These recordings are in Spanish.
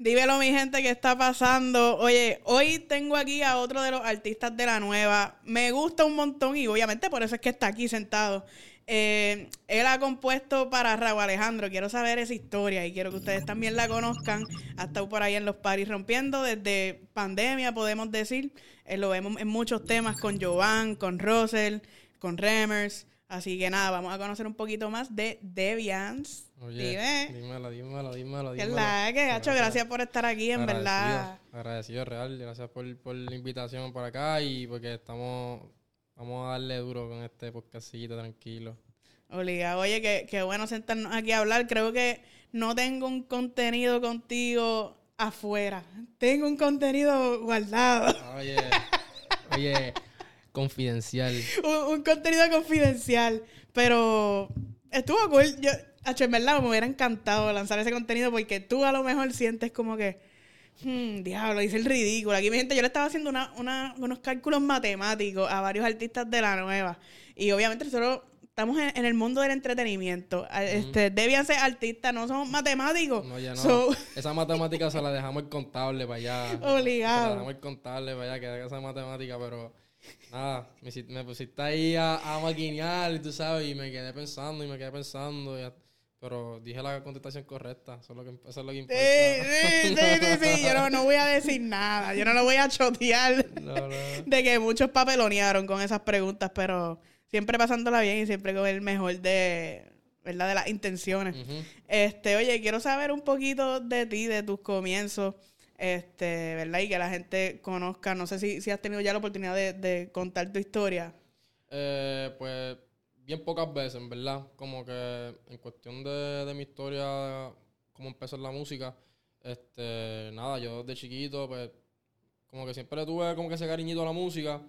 Dímelo, mi gente, ¿qué está pasando? Oye, hoy tengo aquí a otro de los artistas de la nueva. Me gusta un montón y obviamente por eso es que está aquí sentado. Eh, él ha compuesto para Raúl Alejandro. Quiero saber esa historia y quiero que ustedes también la conozcan. Ha estado por ahí en los paris rompiendo desde pandemia, podemos decir. Eh, lo vemos en muchos temas con Jovan, con Russell, con Remers. Así que nada, vamos a conocer un poquito más de Deviance. Oye, Dime. dímelo, dímelo, dímelo, ¿Qué es dímelo. la que, gacho? Gracias por estar aquí, en Agradecido, verdad. Agradecido, real. Gracias por, por la invitación por acá y porque estamos... Vamos a darle duro con este podcastito tranquilo. Obligado. Oye, qué, qué bueno sentarnos aquí a hablar. Creo que no tengo un contenido contigo afuera. Tengo un contenido guardado. Oye, oye, confidencial. un, un contenido confidencial. Pero estuvo cool. Yo, en verdad, me hubiera encantado lanzar ese contenido porque tú a lo mejor sientes como que. Hmm, diablo, hice el ridículo. Aquí, mi gente, yo le estaba haciendo una, una- unos cálculos matemáticos a varios artistas de la nueva. Y obviamente nosotros estamos en, en el mundo del entretenimiento. A- Este, debían ser artistas, no somos matemáticos. No, ya no. So, Esa matemática se la dejamos el contable para allá. Obligado. Se la dejamos el contable para allá, que haga esa matemática, pero nada, me, me pusiste ahí a, a maquinear, y tú sabes, y me quedé pensando y me quedé pensando. y pero dije la contestación correcta, eso es lo que, eso es lo que importa. sí, sí, sí, sí. Yo no, no voy a decir nada. Yo no lo voy a chotear. No, no. de que muchos papelonearon con esas preguntas, pero siempre pasándola bien y siempre con el mejor de, ¿verdad? De las intenciones. Este, oye, quiero saber un poquito de ti, de tus comienzos, este, ¿verdad? Y que la gente conozca, no sé si, si has tenido ya la oportunidad de, contar tu historia. Eh, pues bien pocas veces, en verdad. Como que en cuestión de, de mi historia, cómo empezó la música, este, nada, yo desde chiquito, pues, como que siempre tuve como que ese cariñito a la música.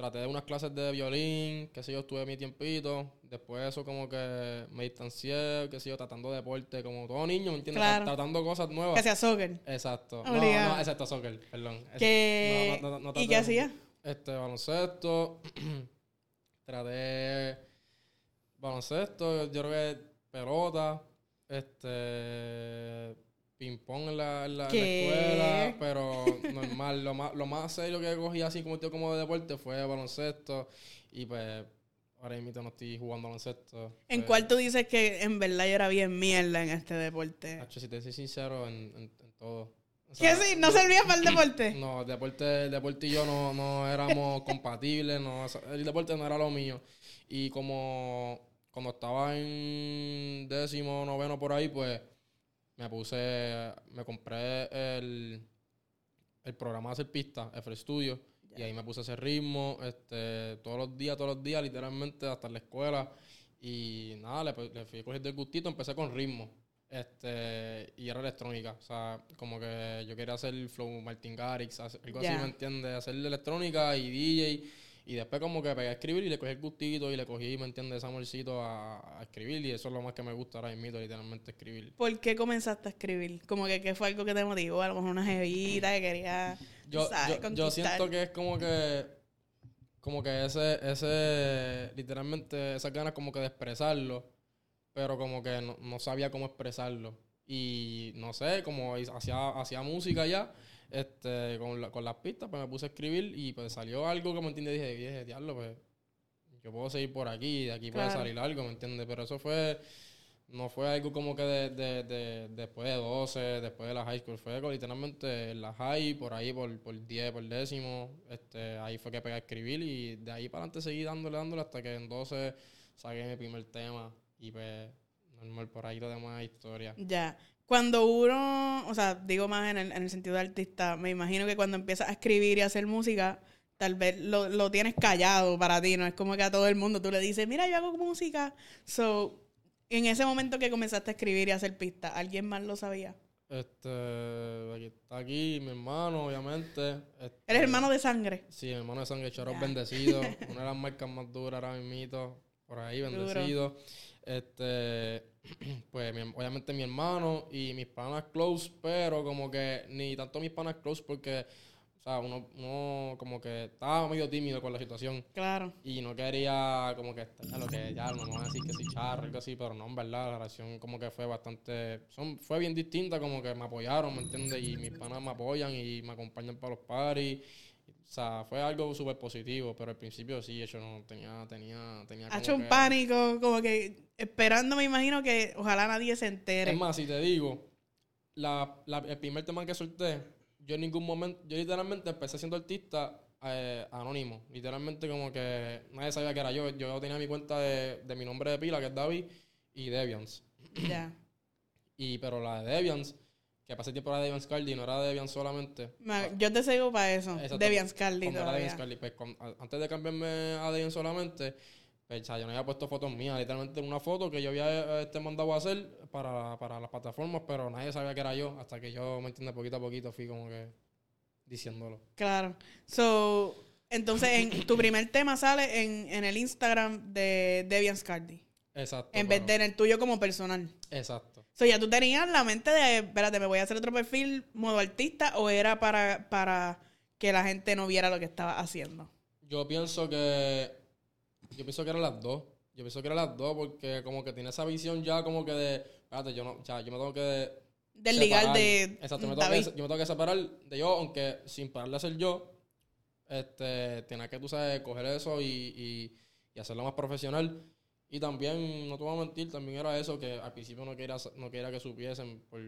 Traté de unas clases de violín, qué sé yo, estuve mi tiempito. Después de eso como que me distancié, qué sé yo, tratando deporte, como todo niño, ¿me entiendes? Claro. Tra- Tratando cosas Que nuevas. sea soccer. Exacto. No, Obligado. no, exacto, soccer, perdón. Que... no, no, no, no ¿Y qué hacías? este, baloncesto. traté baloncesto, yo creo que pelota, este ping pong en la, en la, escuela, pero normal, lo más, lo más serio que cogí así como tío como de deporte fue baloncesto y pues ahora mismo no estoy jugando baloncesto. ¿En pues, cuál tú dices que en verdad yo era bien mierda en este deporte? Hacho, si te soy sincero en, en, en todo. O ¿Qué sí? ¿No servía para el deporte? No, el deporte, el deporte y yo no, no éramos compatibles, no, el deporte no era lo mío. Y como cuando estaba en décimo, noveno por ahí, pues me puse, me compré el, el programa de hacer pistas, FL Studio, y ahí me puse a hacer ritmo, este, todos los días, todos los días, literalmente, hasta en la escuela. Y nada, le, le fui cogiendo el gustito, empecé con ritmo. Este, y era electrónica. O sea, como que yo quería hacer flow Martin Garrix, algo así, ¿me entiendes? Hacer electrónica y DJ. Y después como que pegué a escribir y le cogí el gustito y le cogí, ¿me entiendes? Ese amorcito a, a escribir. Y eso es lo más que me gusta ahora mismo, literalmente escribir. ¿Por qué comenzaste a escribir? Como que, que fue algo que te motivó, a lo mejor una jevita que quería Yo, ¿sabes? yo, yo siento que es como que como que ese ese literalmente esas ganas como que de expresarlo pero como que no, no sabía cómo expresarlo y no sé como hacía hacía música ya este con, la- con las pistas pues me puse a escribir y pues salió algo que me entiendes dije dije diablo pues yo puedo seguir por aquí de aquí puede salir algo me entiendes pero eso fue no fue algo como que de, de, de- después de 12, después de la high school. Fue literalmente en la high, por ahí, por, por 10, por décimo. Este, ahí fue que pegué a escribir y de ahí para adelante seguí dándole, dándole hasta que en 12 saqué mi primer tema. Y pues, normal, por ahí lo demás historia. Ya. Cuando uno, o sea, digo más en el, en el sentido de artista, me imagino que cuando empiezas a escribir y a hacer música, tal vez lo, lo tienes callado para ti, no es como que a todo el mundo tú le dices, mira, yo hago música. So, en ese momento que comenzaste a escribir y a hacer pistas, ¿alguien más lo sabía? Este, aquí está aquí mi hermano, obviamente. Este, Eres hermano de sangre. Sí, hermano de sangre, Choros Ya. bendecido. Una de las marcas más duras ahora mismito. Por ahí, bendecido. Este, pues mi- obviamente mi hermano y mis panas close, pero como que ni tanto mis panas close porque o sea, uno, uno como que estaba medio tímido con la situación. Claro. Y no quería como que a lo que ya no me van a decir que sí charro, algo así, pero no, en verdad, la relación como que fue bastante, son, fue bien distinta, como que me apoyaron, ¿me entiendes? Y mis panas me apoyan y me acompañan para los parties. O sea, fue algo súper positivo, pero al principio sí, hecho no tenía, tenía, tenía Ha hecho un pánico, como que esperando, me imagino que ojalá nadie se entere. Es más, si te digo, la, la, el primer tema que solté, yo en ningún momento, yo literalmente empecé siendo artista eh, anónimo. Literalmente como que nadie sabía que era yo. Yo tenía mi cuenta de, de mi nombre de pila, que es David, y Deviants. Ya. Y pero la de Deviants, que pasé tiempo era Deviants Cardi, no era Deviants solamente. Ma- Yo te sigo para eso. Exacto. Deviant Carly Como era todavía. Deviants Cardi. Pues con- a- antes de cambiarme a Deviants solamente, pues, o sea, yo no había puesto fotos mías. Literalmente una foto que yo había este, mandado a hacer para, para las plataformas, pero nadie sabía que era yo. Hasta que yo, ¿me entiendes? Poquito a poquito fui como que diciéndolo. Claro. So, entonces, en, tu primer tema sale en, en el Instagram de Deviant Cardi. Exacto. En vez de en el tuyo como personal. Exacto. So, ya tú tenías la mente de, espérate, me voy a hacer otro perfil modo artista o era para, para que la gente no viera lo que estaba haciendo. Yo pienso que. Yo pienso que eran las dos. Yo pienso que eran las dos porque como que tiene esa visión ya como que de. Espérate, yo no. O sea, yo me tengo que. Desligar de Exacto, me tengo que, yo me tengo que separar de yo, aunque sin parar de ser yo. Este. Tienes que, tú sabes, coger eso y, y, y hacerlo más profesional. Y también, no te voy a mentir, también era eso que al principio no quería, no quería que supiesen por,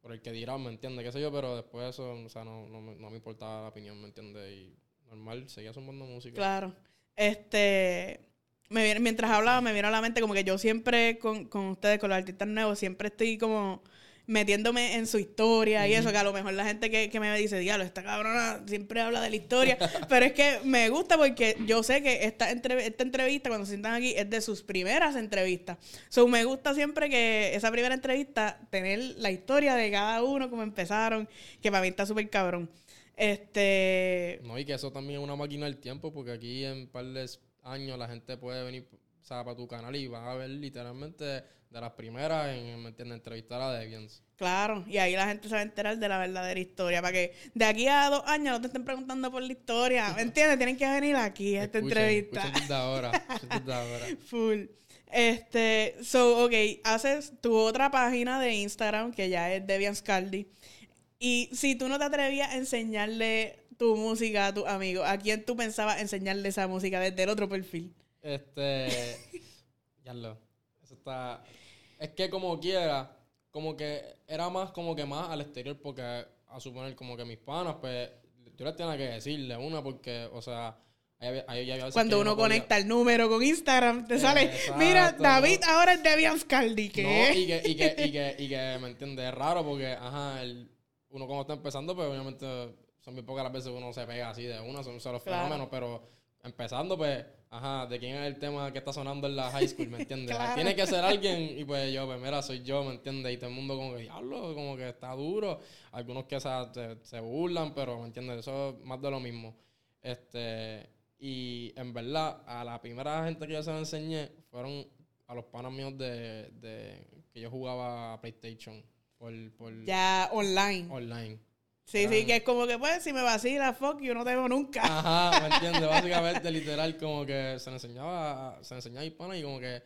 por el que dirán, ¿me entiendes? ¿Qué sé yo? Pero después eso, o sea, no, no, no me importaba la opinión, ¿me entiendes? Y normal, seguía sumando música. Claro. Este. Me mientras hablaba, me vino a la mente como que yo siempre con, con ustedes, con los artistas nuevos, siempre estoy como metiéndome en su historia y eso, que a lo mejor la gente que, que me dice, diablo, esta cabrona siempre habla de la historia, pero es que me gusta porque yo sé que esta, entrev- esta entrevista, cuando se sientan aquí, es de sus primeras entrevistas. So, me gusta siempre que esa primera entrevista, tener la historia de cada uno, cómo empezaron, que para mí está súper cabrón. Este... No, y que eso también es una máquina del tiempo, porque aquí en par de años la gente puede venir o sea, para tu canal y va a ver literalmente de las primeras en, ¿me entiendes? entrevistar a Deviants. Claro, y ahí la gente se va a enterar de la verdadera historia. Para que de aquí a dos años no te estén preguntando por la historia. ¿Me entiendes? Tienen que venir aquí a esta Escuchen, entrevista. escuchen ahora, escuchen ahora. Full. Este, so, ok, haces tu otra página de Instagram que ya es Devian Scaldi. Y si tú no te atrevías a enseñarle tu música a tus amigos, ¿a quién tú pensabas enseñarle esa música desde el otro perfil? Este. ya lo. Eso está. Es que como quiera, como que era más como que más al exterior, porque a suponer como que mis panas, pues yo les tenía que decirle una, porque, o sea, ahí ahí veces Cuando uno no podía- conecta el número con Instagram, te sale, Exacto, mira, ¿no? David ahora es Devian Scaldi, No, ¿qué? y que, y que, y que, y que, ¿me entiendes? Es raro porque, ajá, el, uno como está empezando, pues obviamente son muy pocas las veces que uno se pega así de una, son solo Claro. fenómenos, pero empezando, pues, ajá, de quién es el tema que está sonando en la high school, ¿me entiendes? Claro. Tiene que ser alguien, y pues yo, pues mira, soy yo, ¿me entiendes? Y todo el mundo como que, diablo, como que está duro. Algunos que se, se burlan, pero, ¿me entiendes? Eso es más de lo mismo. Este, y en verdad, a la primera gente que yo se lo enseñé fueron a los panas míos de, de que yo jugaba a PlayStation por, por Ya online. online. Sí, Eran- sí, que es como que pues si me vacila, fuck, yo no te veo nunca. Ajá, ¿me entiendes? Básicamente, literal, como que se le enseñaba, se le enseñaba hispana y como que,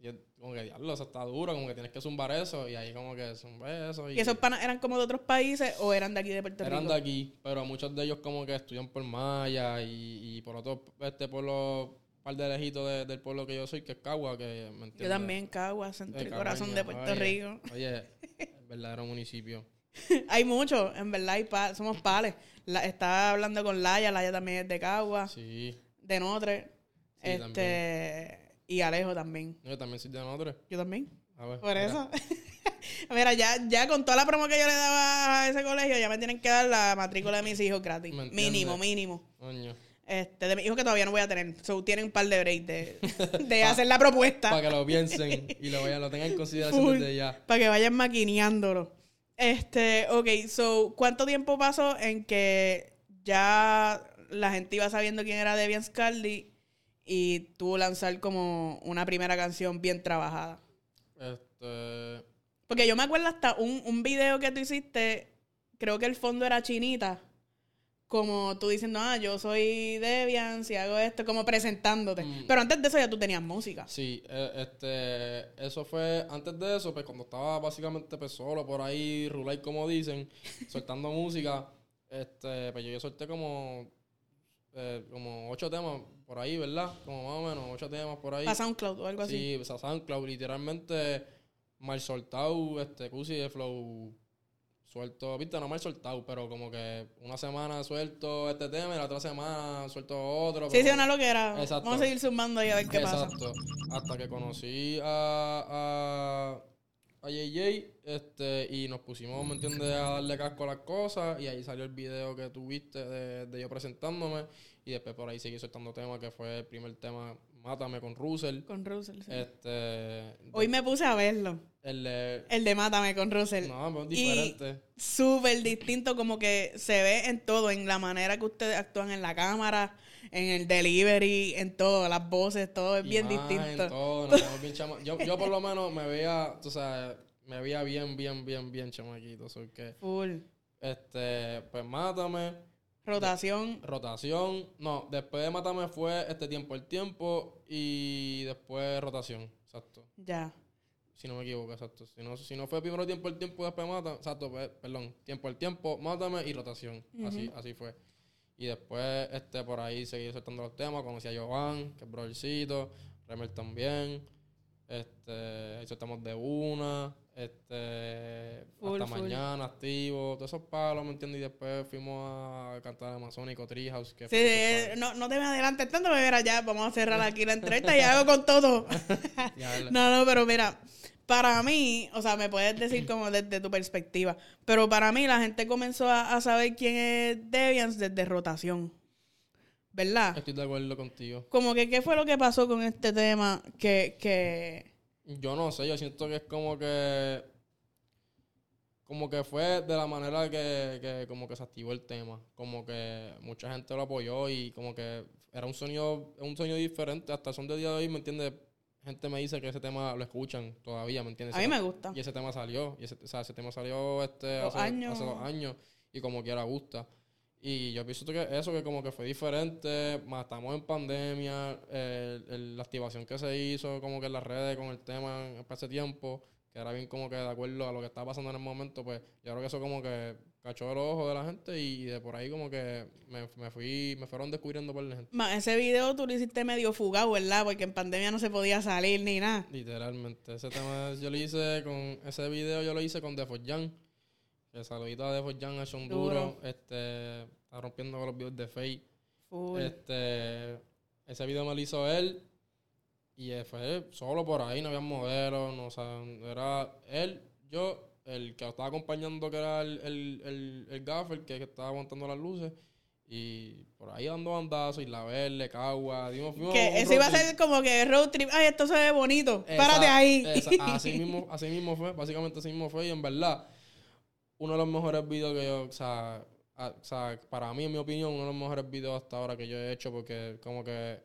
yo, como que, diablo, eso está duro, como que tienes que zumbar eso, y ahí como que zumba eso. Y, ¿Y esos panas eran como de otros países o eran de aquí de Puerto eran Rico? de aquí, pero muchos de ellos como que estudian por Maya y, y por otro, este pueblo, par de lejitos de- del pueblo que yo soy, que es Cagua, que, ¿me entiendes? Yo también, Caguas, centro y corazón de Puerto oye, Rico. Oye, el verdadero municipio. hay muchos, en verdad, hay pa- somos pales. La, estaba hablando con Laia, Laia también es de Caguas, Sí, de Notre, Sí, este y Alejo también. yo también soy de Notre. Yo también. A ver, Por mira. eso. Mira, ya, ya con toda la promo que yo le daba a ese colegio, ya me tienen que dar la matrícula de mis hijos gratis. ¿Me entiendes? Mínimo, mínimo. Coño. Este, de mis hijos que todavía no voy a tener. So, tienen un par de breaks de, de hacer la propuesta. Para que lo piensen y lo, vayan, lo tengan en consideración Full. desde ya. Para que vayan maquineándolo. Este, ok, so, ¿cuánto tiempo pasó en que ya la gente iba sabiendo quién era Devian Scaldi y tú lanzar como una primera canción bien trabajada? Este. Porque yo me acuerdo hasta un, un video que tú hiciste, creo que el fondo era chinita, como tú diciendo, ah, yo soy Debian, si hago esto, como presentándote. Mm. Pero antes de eso ya tú tenías música. Sí, eh, este, eso fue, antes de eso, pues cuando estaba básicamente pues solo por ahí, rulay como dicen, soltando música, este, pues yo, yo solté como, eh, como ocho temas por ahí, ¿verdad? Como más o menos, ocho temas por ahí. Para SoundCloud o algo así. Sí, pues a SoundCloud, literalmente mal soltado, este, Cusi de Flow suelto, viste, no mal soltado, pero como que una semana suelto este tema y la otra semana suelto otro. Sí, sí, una loquera. Exacto. Vamos a seguir sumando ahí a ver qué pasa. Exacto. Hasta que conocí a, a, a JJ este, y nos pusimos, ¿me entiendes?, a darle casco a las cosas y ahí salió el video que tuviste de, de yo presentándome y después por ahí seguí soltando temas que fue el primer tema, Mátame con Russell. Con Russell, sí. Este, Hoy me puse a verlo. el de- El de Mátame con Russell. no, es diferente. Súper distinto, como que se ve en todo, en la manera que ustedes actúan en la cámara, en el delivery, en todo, las voces, todo es bien distinto. todo, nos bien chama- yo, yo por lo menos me veía, tú sabes, me veía bien, bien, bien, bien chamaquito. so que, Full. este, pues mátame. Rotación. Rotación. No, después de Mátame fue este tiempo el tiempo y después rotación. Exacto. Ya. Si no me equivoco, exacto. Si no, si no fue primero tiempo el tiempo después Mátame. Exacto, pe- perdón. Tiempo el tiempo, Mátame y rotación. Así, así fue. Y después, este, por ahí seguí soltando los temas. Conocí a Jovan, que es brothercito. Remer también. Este, ahí soltamos de una. Este, Full, hasta full. mañana, activo. Todos esos palos, ¿me entiendes? Y después fuimos a cantar Amazónico, Treehouse. Que Sí, eh, no, no te me adelantes tanto, pero mira, ya vamos a cerrar aquí la entrevista y hago con todo. No, no, pero mira, para mí, o sea, me puedes decir como desde tu perspectiva, pero para mí la gente comenzó a, a saber quién es Deviance desde rotación, ¿verdad? Estoy de acuerdo contigo. Como que, ¿qué fue lo que pasó con este tema que, que... Yo no sé, yo siento que es como que. Como que fue de la manera que, que como que se activó el tema. Como que mucha gente lo apoyó y como que era un sonido, un sonido diferente. Hasta el son de día de hoy, ¿me entiendes? Gente me dice que ese tema lo escuchan todavía, ¿me entiendes? A mí me gusta. Y ese tema salió. Y ese, o sea, ese tema salió este, hace, años. hace dos años. Y como quiera gusta. Y yo pienso que eso que como que fue diferente, más estamos en pandemia, el- el- la activación que se hizo como que en las redes con el tema en, para ese tiempo, que era bien como que de acuerdo a lo que estaba pasando en el momento, pues yo creo que eso como que cachó el ojo de la gente y de por ahí como que me, me fui, me fueron descubriendo por la gente. Ma, ese video tú lo hiciste medio fugado, ¿verdad? Porque en pandemia no se podía salir ni nada. Literalmente. Ese tema yo lo hice con, ese video yo lo hice con Defo Jan. El saludito a Defo Jan, es un Duro. Este, está rompiendo con los videos de. Full. Este, ese video me lo hizo él. Y eh, fue solo por ahí, no había modelos, no, o sea, era él, yo, el que lo estaba acompañando, que era el, el, el, el gaffer, que, que estaba aguantando las luces. Y por ahí dando bandazos, Isla Verde, Cagua, dimos, fuimos que eso iba a ser como que road trip. Ay, esto se ve bonito. Esa- Párate ahí. esa- así, mismo, así mismo fue, básicamente así mismo fue. Y en verdad, uno de los mejores videos que yo, o sea, a- o sea, para mí, en mi opinión, uno de los mejores videos hasta ahora que yo he hecho, porque como que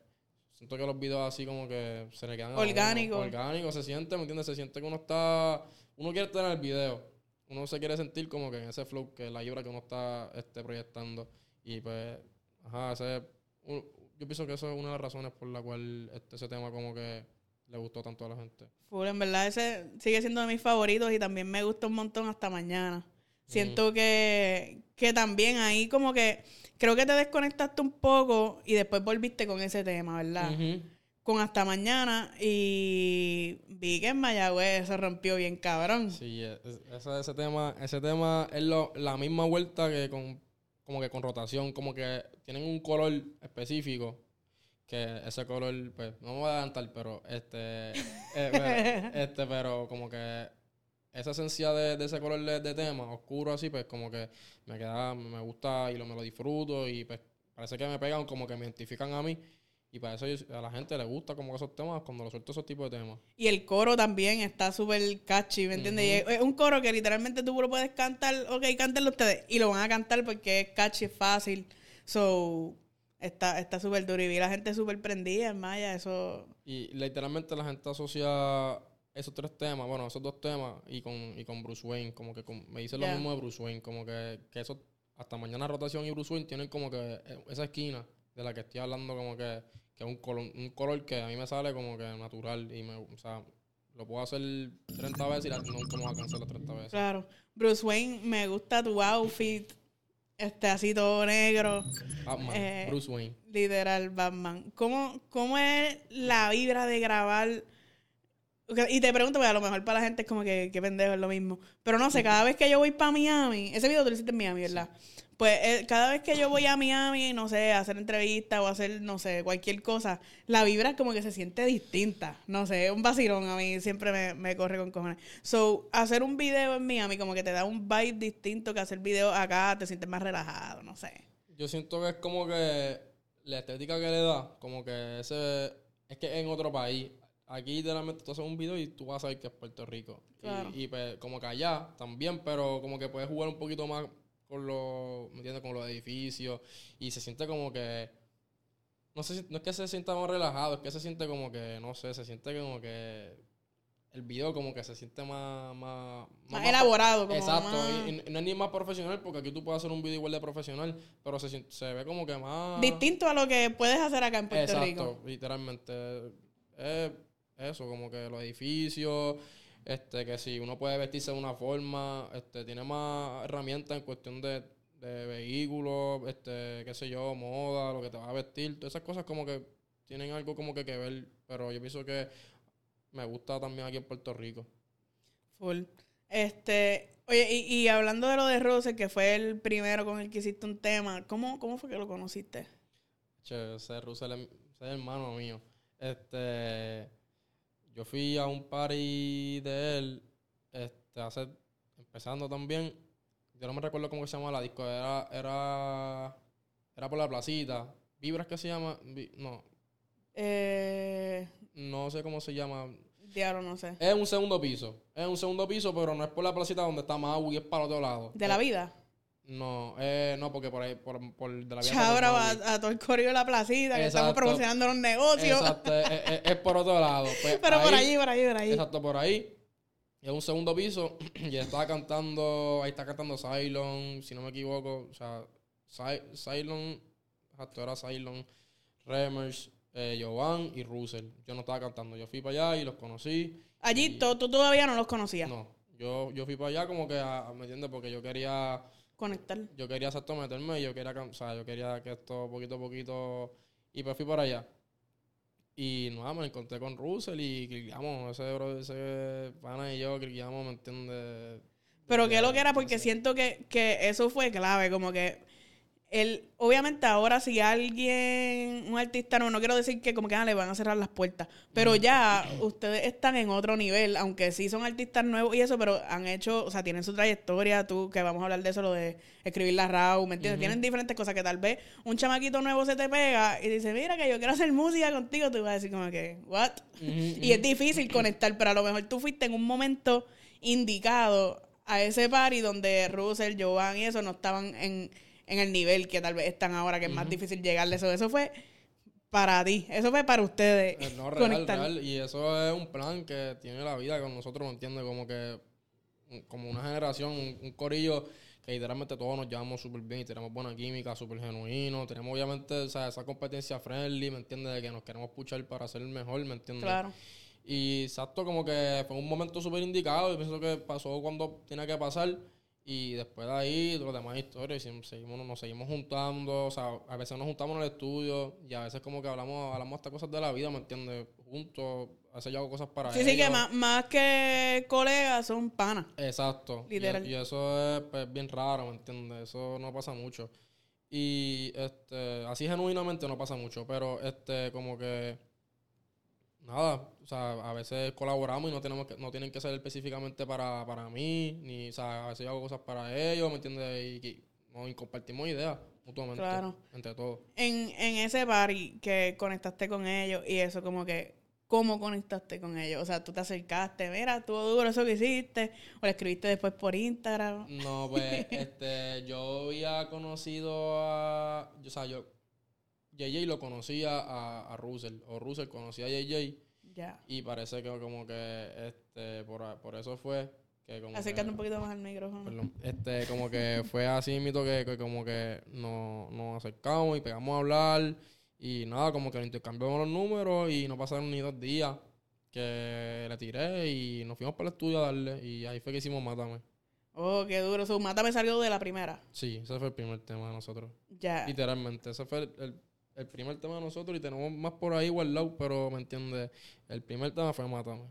siento que los videos así como que se le quedan Orgánico. orgánico, se siente, ¿me entiendes? Se siente que uno está, uno quiere estar en el video. Uno se quiere sentir como que en ese flow, que la vibra que uno está este, proyectando. Y pues, ajá, ese, yo pienso que eso es una de las razones por la cual este, ese tema como que le gustó tanto a la gente. Full, en verdad ese sigue siendo de mis favoritos y también me gusta un montón hasta mañana. Siento que, que también ahí como que creo que te desconectaste un poco y después volviste con ese tema, ¿verdad? Con hasta mañana y vi que en Mayagüez se rompió bien cabrón. Sí, e- es- ese, ese tema, ese tema es lo- la misma vuelta que con, como que con rotación, como que tienen un color específico, que ese color, pues, no me voy a adelantar, pero este, eh, pero, este, pero como que esa esencia de, de ese color de, de tema, oscuro así, pues como que me queda, me gusta y lo, me lo disfruto y pues parece que me pegan, como que me identifican a mí. Y para eso a la gente le gusta como que esos temas cuando lo suelto esos tipos de temas. Y el coro también está súper catchy, ¿me entiendes? Y es- es un coro que literalmente tú lo puedes cantar, ok, cántenlo ustedes. Y lo van a cantar porque es catchy, es fácil. So, está está súper duro. Y vi la gente súper prendida en Maya, eso... Y literalmente la gente asocia esos tres temas, bueno, esos dos temas y con, y con Bruce Wayne, como que con- me dicen lo mismo de Bruce Wayne, como que, que esos hasta mañana rotación y Bruce Wayne tienen como que eh, esa esquina de la que estoy hablando como que, que es un color, un color que a mí me sale como que natural y me, o sea, lo puedo hacer 30 veces y la, nunca me voy a cansar las 30 veces. Claro. Bruce Wayne, me gusta tu outfit. Este, así todo negro. Batman, Eh, Bruce Wayne. Literal, Batman. ¿Cómo, ¿Cómo es la vibra de grabar? Y te pregunto, porque a lo mejor para la gente es como que, qué pendejo es lo mismo. Pero no sé, cada vez que yo voy para Miami, ese video tú lo hiciste en Miami, ¿verdad? Pues eh, cada vez que yo voy a Miami, no sé, a hacer entrevistas o hacer, no sé, cualquier cosa, la vibra como que se siente distinta. No sé, un vacilón a mí siempre me, me corre con cojones. So, hacer un video en Miami como que te da un vibe distinto que hacer video acá, te sientes más relajado, no sé. Yo siento que es como que la estética que le da, como que ese. Es que en otro país. Aquí literalmente tú haces un video y tú vas a ver que es Puerto Rico. Y- Claro. Y, pues, como que allá también, pero como que puedes jugar un poquito más con los. ¿Me entiendes? Con los edificios. Y se siente como que. No sé no es que se sienta más relajado, es que se siente como que, no sé, se siente como que. El video como que se siente más. Más, Más elaborado, como Exacto, más- y, y no es ni más profesional porque aquí tú puedes hacer un video igual de profesional, pero se, se ve como que más... Distinto a lo que puedes hacer acá en Puerto Exacto, Rico. literalmente. Es eso, como que los edificios, este, que si uno puede vestirse de una forma, este, tiene más herramientas en cuestión de, de vehículos, este, qué sé yo, moda, lo que te va a vestir, todas esas cosas como que tienen algo como que que ver, pero yo pienso que me gusta también aquí en Puerto Rico. Full. Este, oye, y, y hablando de lo de Rose, que fue el primero con el que hiciste un tema, ¿cómo, cómo fue que lo conociste? Che, ese Russell es, ese es hermano mío. Este, yo fui a un party de él, este, hace, empezando también, yo no me recuerdo cómo se llama la disco, era, era, era por la placita, Vibras que se llama, no, Eh, no sé cómo se llama, diablo, no sé. es un segundo piso, es un segundo piso, pero no es por la placita donde está Mau y es para el otro lado. ¿De la vida? No, eh, no, porque por ahí, por, por de la vida. Chabra va a, a todo el correo de la placita, que estamos promocionando los negocios. Exacto, es, es- es por otro lado. Pues Pero por ahí- allí, por allí, por allí. Exacto, por ahí. Es un segundo piso. y estaba cantando. Ahí está cantando Cylon, si no me equivoco. O sea, Cy- Cylon. Exacto, era Cylon, Remers, eh, Jovan y Russell. Yo no estaba cantando. Yo fui para allá y los conocí. Allí to- tú todavía no los conocías. No, yo, yo fui para allá como que, a, ¿me entiendes? Porque yo quería. Conectar. Yo quería exacto meterme y yo quería, o sea, yo quería que esto poquito a poquito. Y pues fui para allá. Y nada, me encontré con Russell y cliqueamos, ese bro, ese pana y yo cliqueamos, ¿me entiendes? Pero que lo que era, porque siento que, que eso fue clave, como que él, obviamente ahora si alguien, un artista no, no quiero decir que como que ah, le van a cerrar las puertas, pero ya ustedes están en otro nivel, aunque sí son artistas nuevos y eso, pero han hecho, o sea, tienen su trayectoria, tú, que vamos a hablar de eso, lo de escribir la RAW, ¿me entiendes? Tienen diferentes cosas que tal vez un chamaquito nuevo se te pega y dice, mira que yo quiero hacer música contigo, tú vas a decir como que, ¿what? Y es difícil conectar, pero a lo mejor tú fuiste en un momento indicado a ese party donde Russell, Jovan y eso no estaban en, en el nivel que tal vez están ahora, que es más difícil llegarle. Eso, eso fue para ti, eso fue para ustedes. Eh, No, real, real. Y eso es un plan que tiene la vida con nosotros, ¿me entiendes? Como que, como una generación, un, un corillo que literalmente todos nos llevamos súper bien y tenemos buena química, súper genuino. Tenemos obviamente o sea, esa competencia friendly, ¿me entiendes? De que nos queremos puchar para ser mejor, ¿me entiendes? Claro. Y exacto, como que fue un momento súper indicado. Yo pienso que pasó cuando tenía que pasar. Y después de ahí, los demás historias, y seguimos, nos seguimos juntando. O sea, a veces nos juntamos en el estudio y a veces como que hablamos, hablamos hasta cosas de la vida, ¿me entiendes? Juntos, a veces yo hago cosas para Sí, sí, que más, más que colegas son panas. Exacto. Y- Literal. Y, eso es pues, bien raro, ¿me entiendes? Eso no pasa mucho. Y este, así genuinamente no pasa mucho, pero este, como que nada, o sea, a veces colaboramos y no tenemos que, no tienen que ser específicamente para, para mí, ni, o sea, a veces yo hago cosas para ellos, ¿me entiendes? Y, y- no, y compartimos ideas mutuamente, Claro. entre todos. En, en ese party que conectaste con ellos y eso, como que, ¿cómo conectaste con ellos? O sea, tú te acercaste, mira, estuvo duro eso que hiciste, o le escribiste después por Instagram. No, pues, este, yo había conocido a, o sea, yo, JJ lo conocía a, a Russell, o Russell conocía a JJ, Ya. y parece que como que, este, por, por eso fue que como Acércate que- un poquito más al micrófono. Perdón. Este, como que fue así mito que, que como que nos, nos acercamos y pegamos a hablar y nada, como que intercambiamos los números y no pasaron ni dos días que le tiré y nos fuimos para el estudio a darle y ahí fue que hicimos Mátame. Oh, qué duro. Su mata me salió de la primera. Sí, ese fue el primer tema de nosotros. Ya. Literalmente, ese fue el, el- el primer tema de nosotros y tenemos más por ahí guardado, pero me entiendes, el primer tema fue Mátame.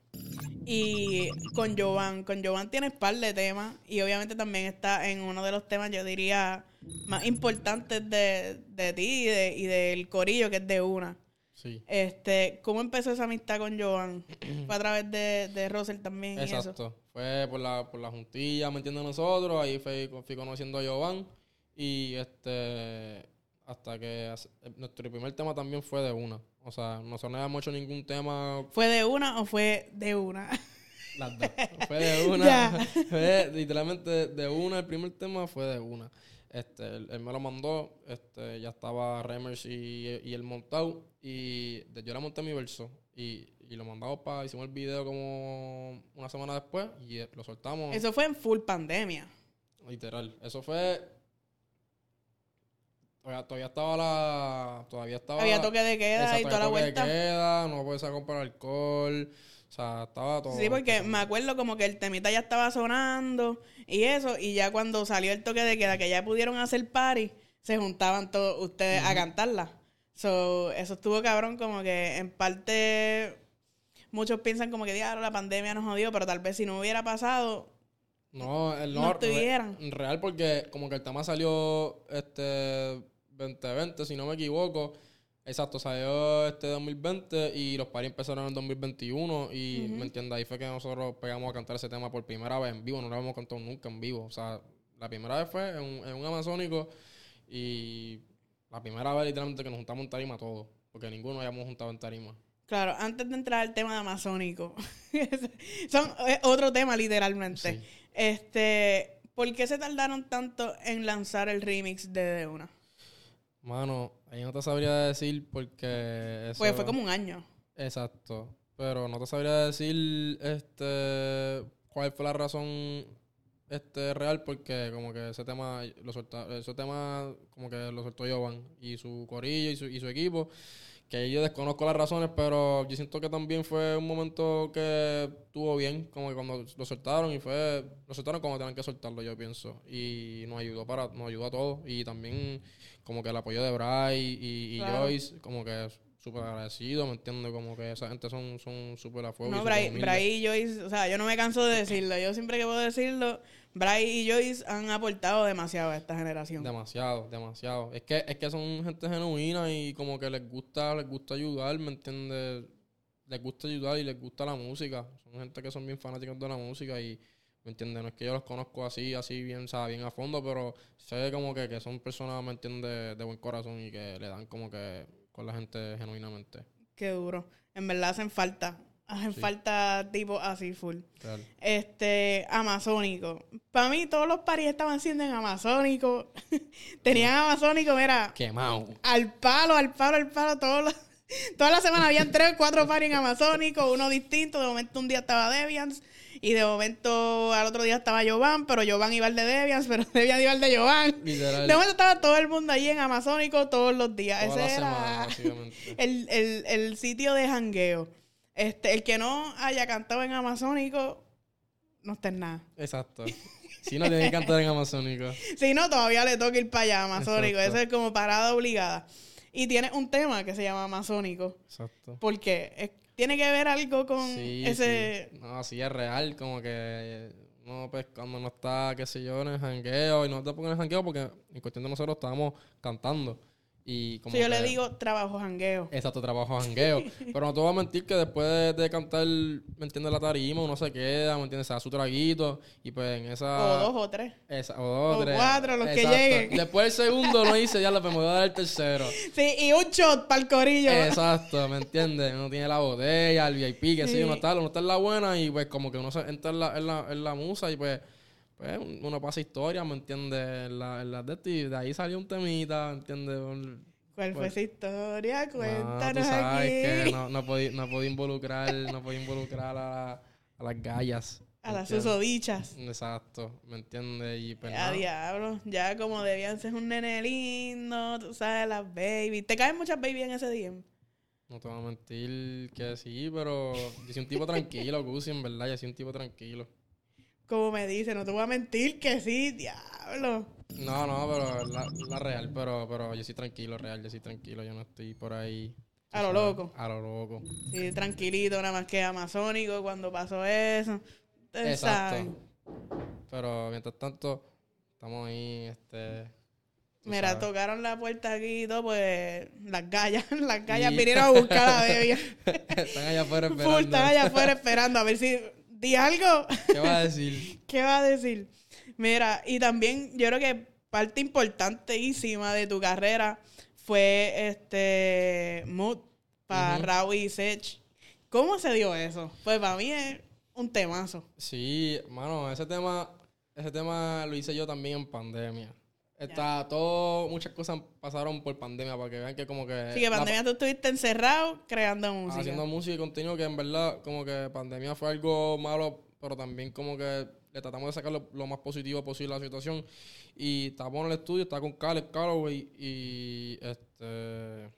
Y con Jovan, con Jovan tienes par de temas y obviamente también está en uno de los temas, yo diría, más importantes de, de ti y, de- y del corillo, que es de una. Sí. Este, ¿cómo empezó esa amistad con Jovan? Fue a través de, de Russell también y eso. Exacto. Fue por la, por la juntilla, ¿me entiendes? Nosotros, ahí fui, fui conociendo a Giovanni y este hasta que hace- eh, nuestro primer tema también fue de una. O sea, nosotros no habíamos hecho ningún tema ¿Fue de una o fue de una? las dos. Fue de una. Fue literalmente de una. El primer tema fue de una. Este, él, él me lo mandó, este, ya estaba Remers y, y el montado. Y yo le monté mi verso. Y, y lo mandamos para, hicimos el video como una semana después y eh, lo soltamos. Eso fue en full pandemia. Literal. Eso fue. Todavía, todavía estaba la. Todavía estaba. Había toque de queda y Exacto, toda la había toque de vuelta. queda, no podías comprar alcohol. O sea, estaba todo. Sí, porque me acuerdo como que el temita ya estaba sonando y eso, y ya cuando salió el toque de queda, que ya pudieron hacer party, se juntaban todos ustedes a cantarla. So, eso estuvo cabrón, como que en parte muchos piensan como que diablo, la pandemia nos jodió, pero tal vez si no hubiera pasado, No, el no no, estuvieran. re- real porque como que el tema salió este 2020, si no me equivoco. Exacto, salió este 2020 y los paris empezaron en el 2021 y me entiendes, ahí fue que nosotros pegamos a cantar ese tema por primera vez en vivo, no lo habíamos cantado nunca en vivo. O sea, la primera vez fue en un, en un amazónico y la primera vez literalmente que nos juntamos en tarima todos, porque ninguno habíamos juntado en tarima. claro, antes de entrar al tema de amazónico, son es otro tema literalmente. Sí. Este, ¿por qué se tardaron tanto en lanzar el remix de De Una? Mano, ahí no te sabría decir porque eso... Pues fue como un año. Exacto. Pero no te sabría decir este cuál fue la razón este real porque como que ese tema lo solta, ese tema como que lo soltó Jovan y su corillo y su, y su equipo que yo desconozco las razones pero yo siento que también fue un momento que estuvo bien como que cuando lo soltaron y fue lo soltaron como tenían que soltarlo yo pienso y nos ayudó para nos ayudó a todos y también como que el apoyo de Bray y, y Claro. Joyce como que súper agradecido me entiendo como que esa gente son son súper a fuego No. Bray y Joyce, o sea, yo no me canso de decirlo. Yo siempre que puedo decirlo, Bray y Joyce han aportado demasiado a esta generación. Demasiado, demasiado. Es que, es que son gente genuina y como que les gusta, les gusta ayudar, ¿me entiendes? Les gusta ayudar y les gusta la música. Son gente que son bien fanáticos de la música y, ¿me entiendes? No es que yo los conozco así, así bien, sea, bien a fondo, pero sé como que, que son personas, ¿me entiendes? De buen corazón y que le dan como que con la gente genuinamente. Qué duro. En verdad hacen falta. Hacen Sí. falta tipo así full. Este, amazónico. Para mí todos los paris estaban siendo en amazónico. Tenían amazónico, mira, Quemado. al palo, al palo, al palo, todos los- toda la semana habían tres o cuatro paris en amazónico, uno distinto. De momento un día estaba Deviants y de momento al otro día estaba Jovan, pero Jovan iba al de Deviants, pero Deviants iba al de Jovan. Literal. De momento estaba todo el mundo allí en amazónico todos los días. Toda Ese era el, el, el sitio de jangueo. Este, el que no haya cantado en amazónico, no está en nada. Exacto. Si no, tiene que cantar en amazónico. Si no, todavía le toca ir para allá, amazónico. Exacto. Eso es como parada obligada. Y tiene un tema que se llama amazónico. Exacto. Porque es- tiene que ver algo con Sí, ese... sí. No, sí es real, como que no, pues cuando no está, qué sé yo, en el jangueo, y no te pongo en el jangueo porque en cuestión de nosotros estábamos cantando. Y como Si yo le digo trabajo jangueo. Exacto, trabajo jangueo. Pero no te voy a mentir que después de, de cantar, ¿me entiendes? La tarima, uno se queda, ¿me entiendes? Se da su traguito. Y pues en esa. O dos o tres. Esa, o dos, o tres. cuatro, los que lleguen. Después el segundo no hice, ya lo me voy a dar el tercero. Sí, y un shot para el corillo. Exacto, ¿me entiendes? Uno tiene la botella, el VIP, que sí, Sí. uno está, uno está en la buena y pues como que uno se entra en la, en la, en la musa y pues, pues uno pasa historia, ¿me entiendes? En la, la de y de ahí salió un temita, ¿me entiendes? ¿Cuál fue Pues- esa historia? No, tú Cuéntanos sabes aquí. que no, no podía no involucrar, no podía involucrar a, a las gallas. A las susodichas. Exacto, ¿me entiendes? Y pues A nada. diablo. Ya como debían ser un nene lindo, tú sabes, las baby. ¿Te caen muchas baby en ese DM? No te voy a mentir que sí, pero yo soy un tipo tranquilo, Gusi, en verdad, yo soy un tipo tranquilo. Como me dice, no te voy a mentir que sí, diablo. No, no, pero la, la real, pero, pero yo soy tranquilo, real, yo soy tranquilo, yo no estoy por ahí. A lo loco. A lo loco. Sí, tranquilito, nada más que amazónico cuando pasó eso. Ustedes saben. Exacto. Pero mientras tanto, estamos ahí, este. Mira, sabes. tocaron la puerta aquí y todo, pues las gallas, las gallas Y- vinieron a buscar a la baby. Están allá afuera Full, esperando. están allá afuera esperando a ver si di algo. ¿Qué vas a decir? ¿Qué va a decir? Mira, y también yo creo que parte importantísima de tu carrera fue este Mood para Ujú. Raúl y Sech. ¿Cómo se dio eso? Pues para mí es un temazo. Sí, mano, ese tema, ese tema lo hice yo también en pandemia. Está todo, muchas cosas pasaron por pandemia para que vean que como que Así que la- pandemia tú estuviste encerrado creando música. haciendo música y contenido que en verdad como que pandemia fue algo malo, pero también como que le tratamos de sacar lo, lo más positivo posible a la situación. Y estábamos en el estudio, estaba con Caleb Calloway y este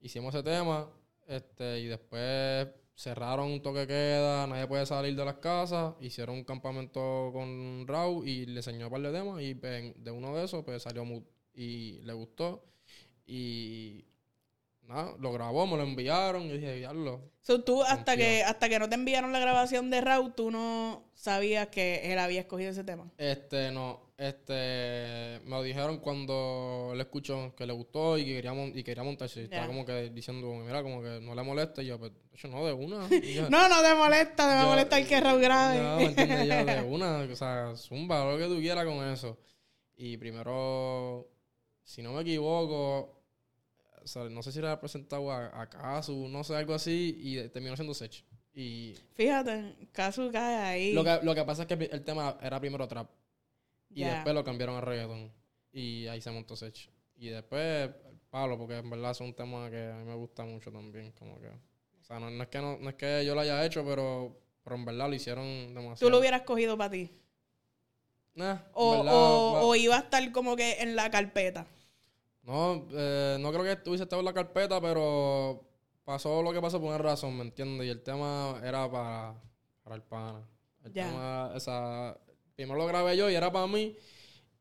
hicimos ese tema, este, y después cerraron un toque queda, nadie puede salir de las casas, hicieron un campamento con Raúl y le enseñó un par de temas y pues, de uno de esos pues salió Mood y le gustó. Y nada, lo grabó, me lo enviaron y dije, diablo, So, tú hasta que, hasta que no te enviaron la grabación de Raúl, tú no sabías que él había escogido ese tema. Este, no, este, me lo dijeron cuando él escuchó que le gustó y que quería, mon- y quería montarse. Y Estaba como que diciendo, mira, como que no le molesta. Y yo, pues, hecho, no, de una. Yo, No, no te molesta, te va a Yo- molestar que Raúl grabe. No, ¿me entiendes? Yo, de una, o sea, zumba, lo que tú quieras con eso. Y primero, si no me equivoco, o sea, no sé si era presentado a, a Kazu, no sé, algo así, y terminó siendo Sech. Y Fíjate, Casu cae ahí. lo que, lo que pasa es que el tema era primero trap. Y después lo cambiaron a reggaeton. Y ahí se montó Sech. Y después, palo, porque en verdad es un tema que a mí me gusta mucho también. Como que. O sea, no, no es, que no, no es que yo lo haya hecho, pero, pero en verdad lo hicieron demasiado. Tú lo hubieras cogido para ti. Nah, O, verdad, o, iba a estar como que en la carpeta. No, eh, no creo que hubiese estado en la carpeta, pero pasó lo que pasó por una razón, ¿me entiendes? Y el tema era para, para el pana. El Ya. tema, o sea, primero lo grabé yo y era para mí,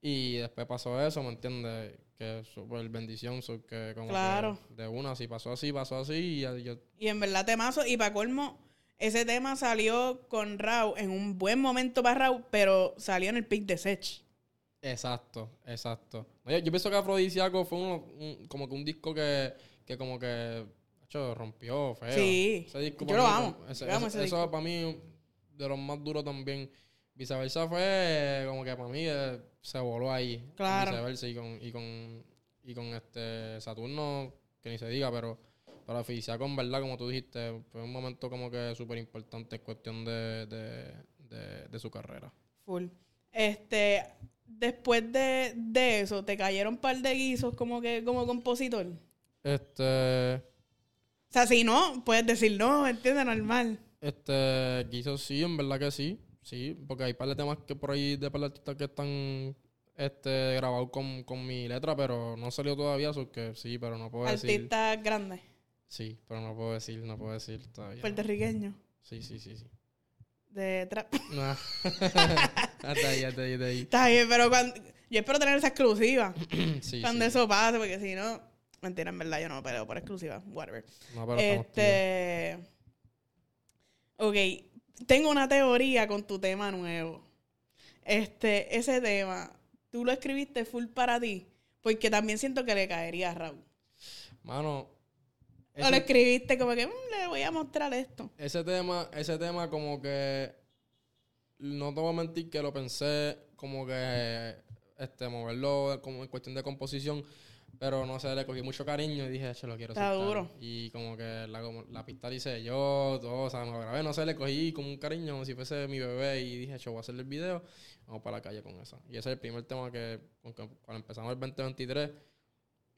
y después pasó eso, ¿me entiendes? Que súper bendición, so que como Claro. que de una, si pasó así, pasó así, y yo, Y en verdad temazo. Y para colmo, ese tema salió con Raúl en un buen momento para Raúl, pero salió en el pick de Sech. Exacto, exacto. Yo, yo pienso que Afrodisíaco fue uno, un- como que un disco que, que como que hecho, rompió feo. Sí. Ese disco Yo lo amo. ese- Yo amo ese- ese eso para mí de los más duros también. Viceversa fue como que para mí eh, se voló ahí. Claro. Viceversa y con, y con, y con este Saturno, que ni se diga, pero para Afrodisíaco en verdad, como tú dijiste, fue un momento como que súper importante en cuestión de, de, de, de su carrera. Full. Este, después de, de eso, ¿te cayeron un par de guisos como que como compositor? Este... O sea, si no, puedes decir no, ¿entiendes? Normal. Este, quiso sí, en verdad que sí. Sí, porque hay par de temas que por ahí de par de artistas que están este, grabados con, con mi letra, pero no salió todavía, so que sí, pero no puedo decir. Artistas grandes, Sí, pero no puedo decir, no puedo decir todavía. puertorriqueños, Sí, sí, sí, sí. de trap. Nah. hasta ahí, hasta ahí, hasta ahí. Está bien, pero cuando, yo espero tener esa exclusiva. Sí, cuando sí. eso pase, porque si no, mentira, en verdad yo no peleo por exclusiva, whatever. No, pero. Este. Ok, tengo una teoría con tu tema nuevo. Este, ese tema, tú lo escribiste full para ti, porque también siento que le caería a Raúl. Mano, O lo ese, escribiste como que "Mm, le voy a mostrar esto. ese tema, ese tema como que no te voy a mentir que lo pensé como que este moverlo como en cuestión de composición, pero no sé, le cogí mucho cariño y dije, che, lo quiero Está soltar". duro. Y como que la, como la pista la hice yo, todo, o sea, me lo grabé, no sé, le cogí como un cariño, como si fuese mi bebé y dije, che, voy a hacerle el video, vamos para la calle con eso. Y ese es el primer tema que, con que cuando empezamos el 2023,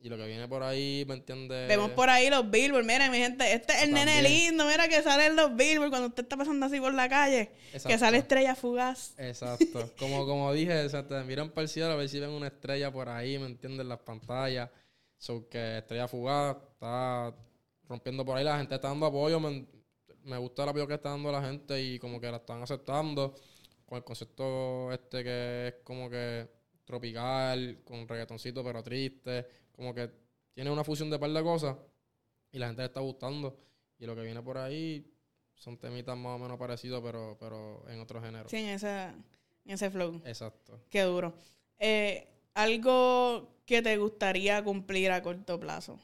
Y lo que viene por ahí, ¿me entiendes? Vemos por ahí los billboards. Mira, mi gente, este es el nene lindo. Mira que sale en los billboards cuando usted está pasando así por la calle. Que sale estrella fugaz. Exacto. Como, como dije, o sea, te miran para el cielo a ver si ven una estrella por ahí, ¿me entiendes? En las pantallas. So que Estrella Fugaz está rompiendo por ahí. La gente está dando apoyo. Me, me gusta el apoyo que está dando la gente y como que la están aceptando. Con el concepto este que es como que tropical, con reggaetoncito pero triste. Como que tiene una fusión de par de cosas y la gente le está gustando. Y lo que viene por ahí son temitas más o menos parecidos, pero, pero en otro género. Sí, en, esa, en ese flow. Exacto. Qué duro. Eh, algo que te gustaría cumplir a corto plazo.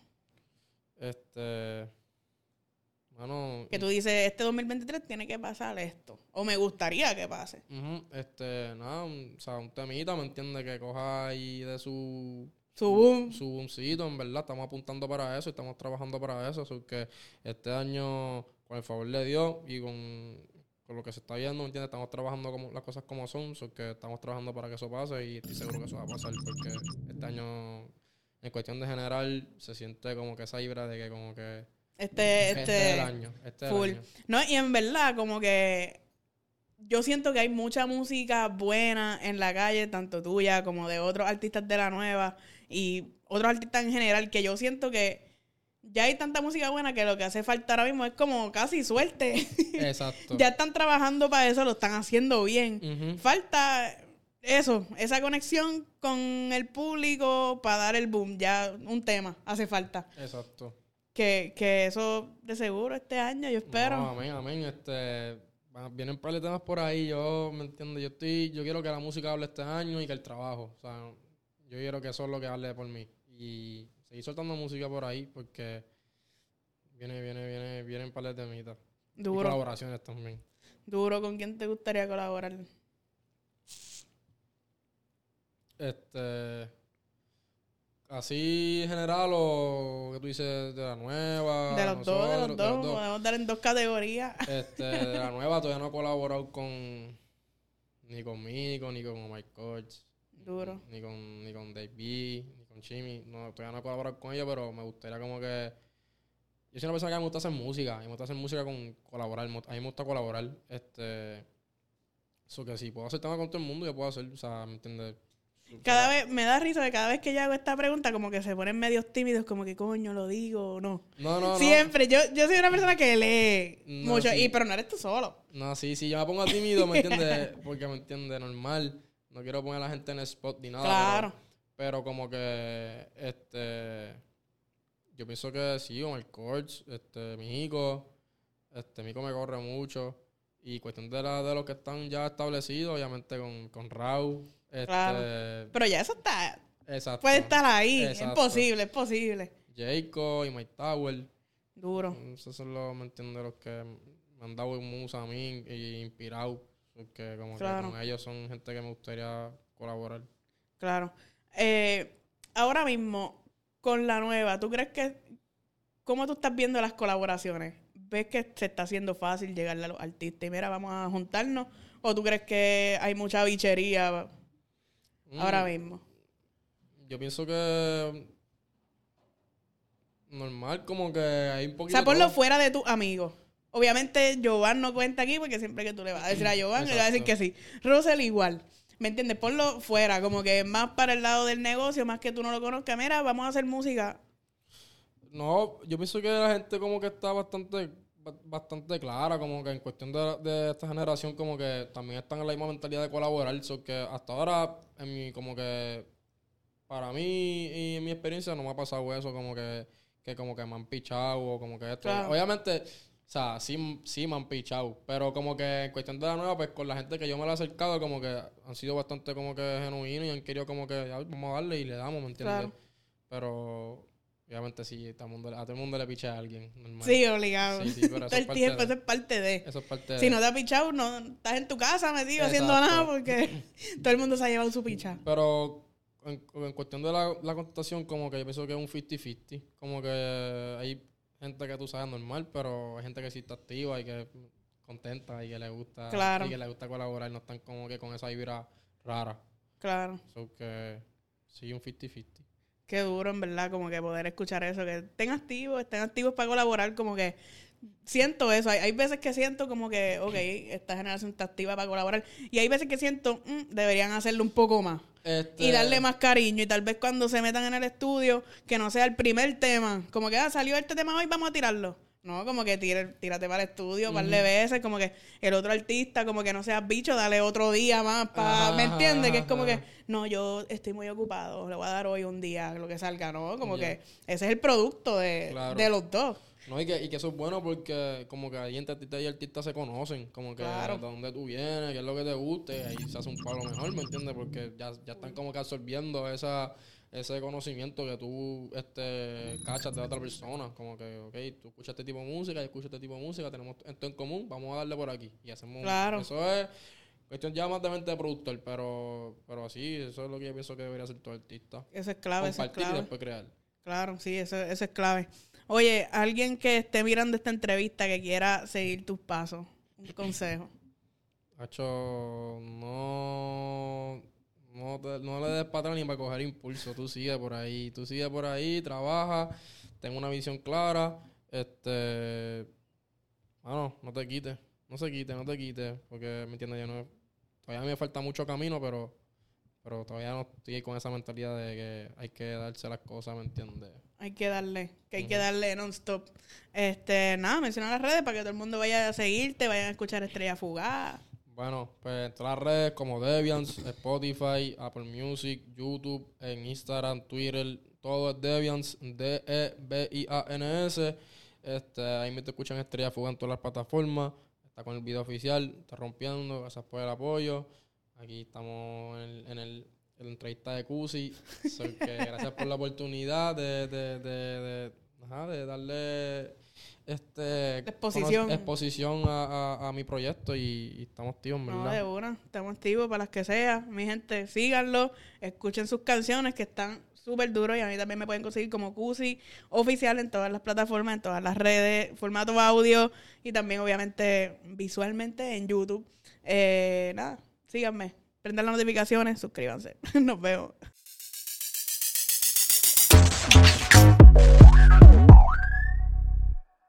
Este. Bueno. Que tú dices, este 2023 tiene que pasar esto. O me gustaría que pase. este, nada, un, o sea, un temita, ¿me entiendes? Que coja ahí de su. Su boom. Su boomcito, en verdad. Estamos apuntando para eso y estamos trabajando para eso. Así que este año, con el favor de Dios y con, con lo que se está viendo, ¿me entiendes? Estamos trabajando como, las cosas como son. así que estamos trabajando para que eso pase y estoy seguro que eso va a pasar porque este año, en cuestión de general, se siente como que esa vibra de que como que. Este, Este, este, es el año. Este es full. el año. No, y en verdad, como que yo siento que hay mucha música buena en la calle, tanto tuya como de otros artistas de la nueva y otros artistas en general, que yo siento que ya hay tanta música buena que lo que hace falta ahora mismo es como casi suerte. Exacto. ya están trabajando para eso, lo están haciendo bien. Falta eso, esa conexión con el público para dar el boom. Ya un tema hace falta. Exacto. Que, que eso de seguro este año, yo espero. No, amén, amén. Este, vienen un par de temas por ahí. Yo, ¿me entiendes? Yo estoy, yo quiero que la música hable este año y que el trabajo. O sea, yo quiero que eso es lo que hable por mí. Y seguir soltando música por ahí porque viene, viene, viene, vienen par de temitas. Y Duro, colaboraciones también. duro. ¿Con quién te gustaría colaborar? Este, así en general o que tú dices de la nueva. De los dos, de los dos. Podemos dar en dos categorías. Este, de la nueva todavía no he colaborado con ni conmigo, ni con Mike Coach. Duro. Ni con, ni con Dave B, ni con Chimmy. No, todavía no he colaborado con ellos, pero me gustaría como que. Yo soy una persona que me gusta hacer música. Y me gusta hacer música con colaborar. A mí me gusta colaborar. Este. Eso que si puedo hacer tema con todo el mundo, yo puedo hacer. O sea, ¿me entiendes? Cada vez, me da risa que cada vez que yo hago esta pregunta, como que se ponen medios tímidos, como que coño, lo digo o no. No, no, no. Siempre, yo, yo soy una persona que lee No, mucho, sí. y pero no eres tú solo. No, sí, sí, yo me pongo tímido, ¿me entiendes? Porque me entiende normal. No quiero poner a la gente en el spot ni nada. Claro. Pero, pero como que, este, yo pienso que sí, con el coach, este, mi hijo, este, mi hijo me corre mucho. Y cuestión de, la, de los que están ya establecidos, obviamente con, con Raúl. Este, Claro. Pero ya eso está, Exacto. puede estar ahí, es posible, es posible. Jacob y Mike Tower. Duro. Esos son los, ¿me entiendes? Los que me han dado musa a mí y inspirado. Porque como Claro. que con ellos son gente que me gustaría colaborar. Claro. Eh, ahora mismo, con la nueva, ¿tú crees que... ¿Cómo tú estás viendo las colaboraciones? ¿Ves que se está haciendo fácil llegarle a los artistas y mira, vamos a juntarnos? ¿O tú crees que hay mucha bichería ahora Mm, mismo? Yo pienso que... Normal, como que hay un O poquito... sea, ponlo todo. fuera de tus amigos. Obviamente, Jovan no cuenta aquí porque siempre que tú le vas a decir a Jovan, le va a decir que sí. Russell igual. ¿Me entiendes? Ponlo fuera, como que más para el lado del negocio, más que tú no lo conozcas. Mira, vamos a hacer música. No, yo pienso que la gente como que está bastante ba- bastante clara, como que en cuestión de, de esta generación como que también están en la misma mentalidad de colaborar, so que hasta ahora en mi como que para mí y en mi experiencia no me ha pasado eso como que que como que me han pichado o como que esto. Claro. Obviamente, o sea, sí, sí me han pichado, pero como que en cuestión de la nueva, pues con la gente que yo me la he acercado, como que han sido bastante como que genuinos y han querido como que ya, vamos a darle y le damos, ¿me entiendes? Claro. Pero obviamente sí, todo el mundo, a todo el mundo le picha a alguien. normal. Sí, obligado. Sí, sí, pero eso es el parte tiempo, de- eso es parte de. Eso es parte Si de... no te ha pichado, no estás en tu casa metido haciendo Exacto. nada porque todo el mundo se ha llevado su picha. Pero en, en cuestión de la, la contestación, como que yo pienso que es un 50-50. Como que hay gente que tú sabes normal, pero hay gente que sí está activa y que contenta y que le gusta Claro. y que le gusta colaborar, no están como que con esa vibra rara. Claro. So que sí, un 50-50. Qué duro, en verdad, como que poder escuchar eso, que estén activos, estén activos para colaborar, como que siento eso. Hay, hay veces que siento como que, ok, esta generación está activa para colaborar. Y hay veces que siento, mm, deberían hacerlo un poco más. Este, Y darle más cariño. Y tal vez cuando se metan en el estudio, que no sea el primer tema. Como que, ah, salió este tema hoy, vamos a tirarlo. No, como que tire, tírate para el estudio, un par de veces. Como que el otro artista, como que no seas bicho, dale otro día más. Pa, ¿Me entiendes? Que es como que, no, yo estoy muy ocupado. Le voy a dar hoy un día, lo que salga, ¿no? Como que ese es el producto de, Claro. de los dos. No, y que, y que eso es bueno porque como que ahí entre artista y artista se conocen, como que Claro. de dónde tú vienes, qué es lo que te guste, ahí se hace un palo mejor, ¿me entiendes? Porque ya, ya están como que absorbiendo esa, ese conocimiento que tú este, cachas de otra persona, como que, ok, tú escuchas este tipo de música, yo escucho este tipo de música, tenemos esto en común, vamos a darle por aquí, y hacemos... Claro. Eso es cuestión ya más de mente de productor, pero, pero así, eso es lo que yo pienso que debería hacer todo artista. Eso es clave, eso es Compartir y después crear. Claro, sí, eso, eso es clave. Oye, alguien que esté mirando esta entrevista que quiera seguir tus pasos, un consejo. Hacho, no, no, le des para atrás ni para coger impulso. Tú sigue por ahí, tú sigue por ahí, trabaja, ten una visión clara. Este, bueno, no te quites, no se quite, no te quites, porque me entiendes, yo no, todavía me falta mucho camino, pero, pero todavía no estoy con esa mentalidad de que hay que darse las cosas, ¿me entiendes? Hay que darle, que hay que darle non-stop. Este, nada, menciona las redes para que todo el mundo vaya a seguirte, vayan a escuchar Estrella Fugaz. Bueno, pues en todas las redes como Deviants, Spotify, Apple Music, YouTube, en Instagram, Twitter, todo es Deviants, D-E-B-I-A-N-S. Este, ahí me te escuchan Estrella Fuga en todas las plataformas. Está con el video oficial, está rompiendo, gracias por el apoyo. Aquí estamos en, el, en, el, en la entrevista de Cusi. So que gracias por la oportunidad de, de, de, de, ajá, de darle este Exposición. exposición a, a, a mi proyecto y, y estamos No, ¿verdad? de una, estamos activos para las que sea. Mi gente, síganlo, escuchen sus canciones que están súper duros y a mí también me pueden conseguir como Cusi oficial en todas las plataformas, en todas las redes, formato audio y también obviamente visualmente en YouTube. Eh, nada, síganme, prendan las notificaciones, suscríbanse. Nos vemos.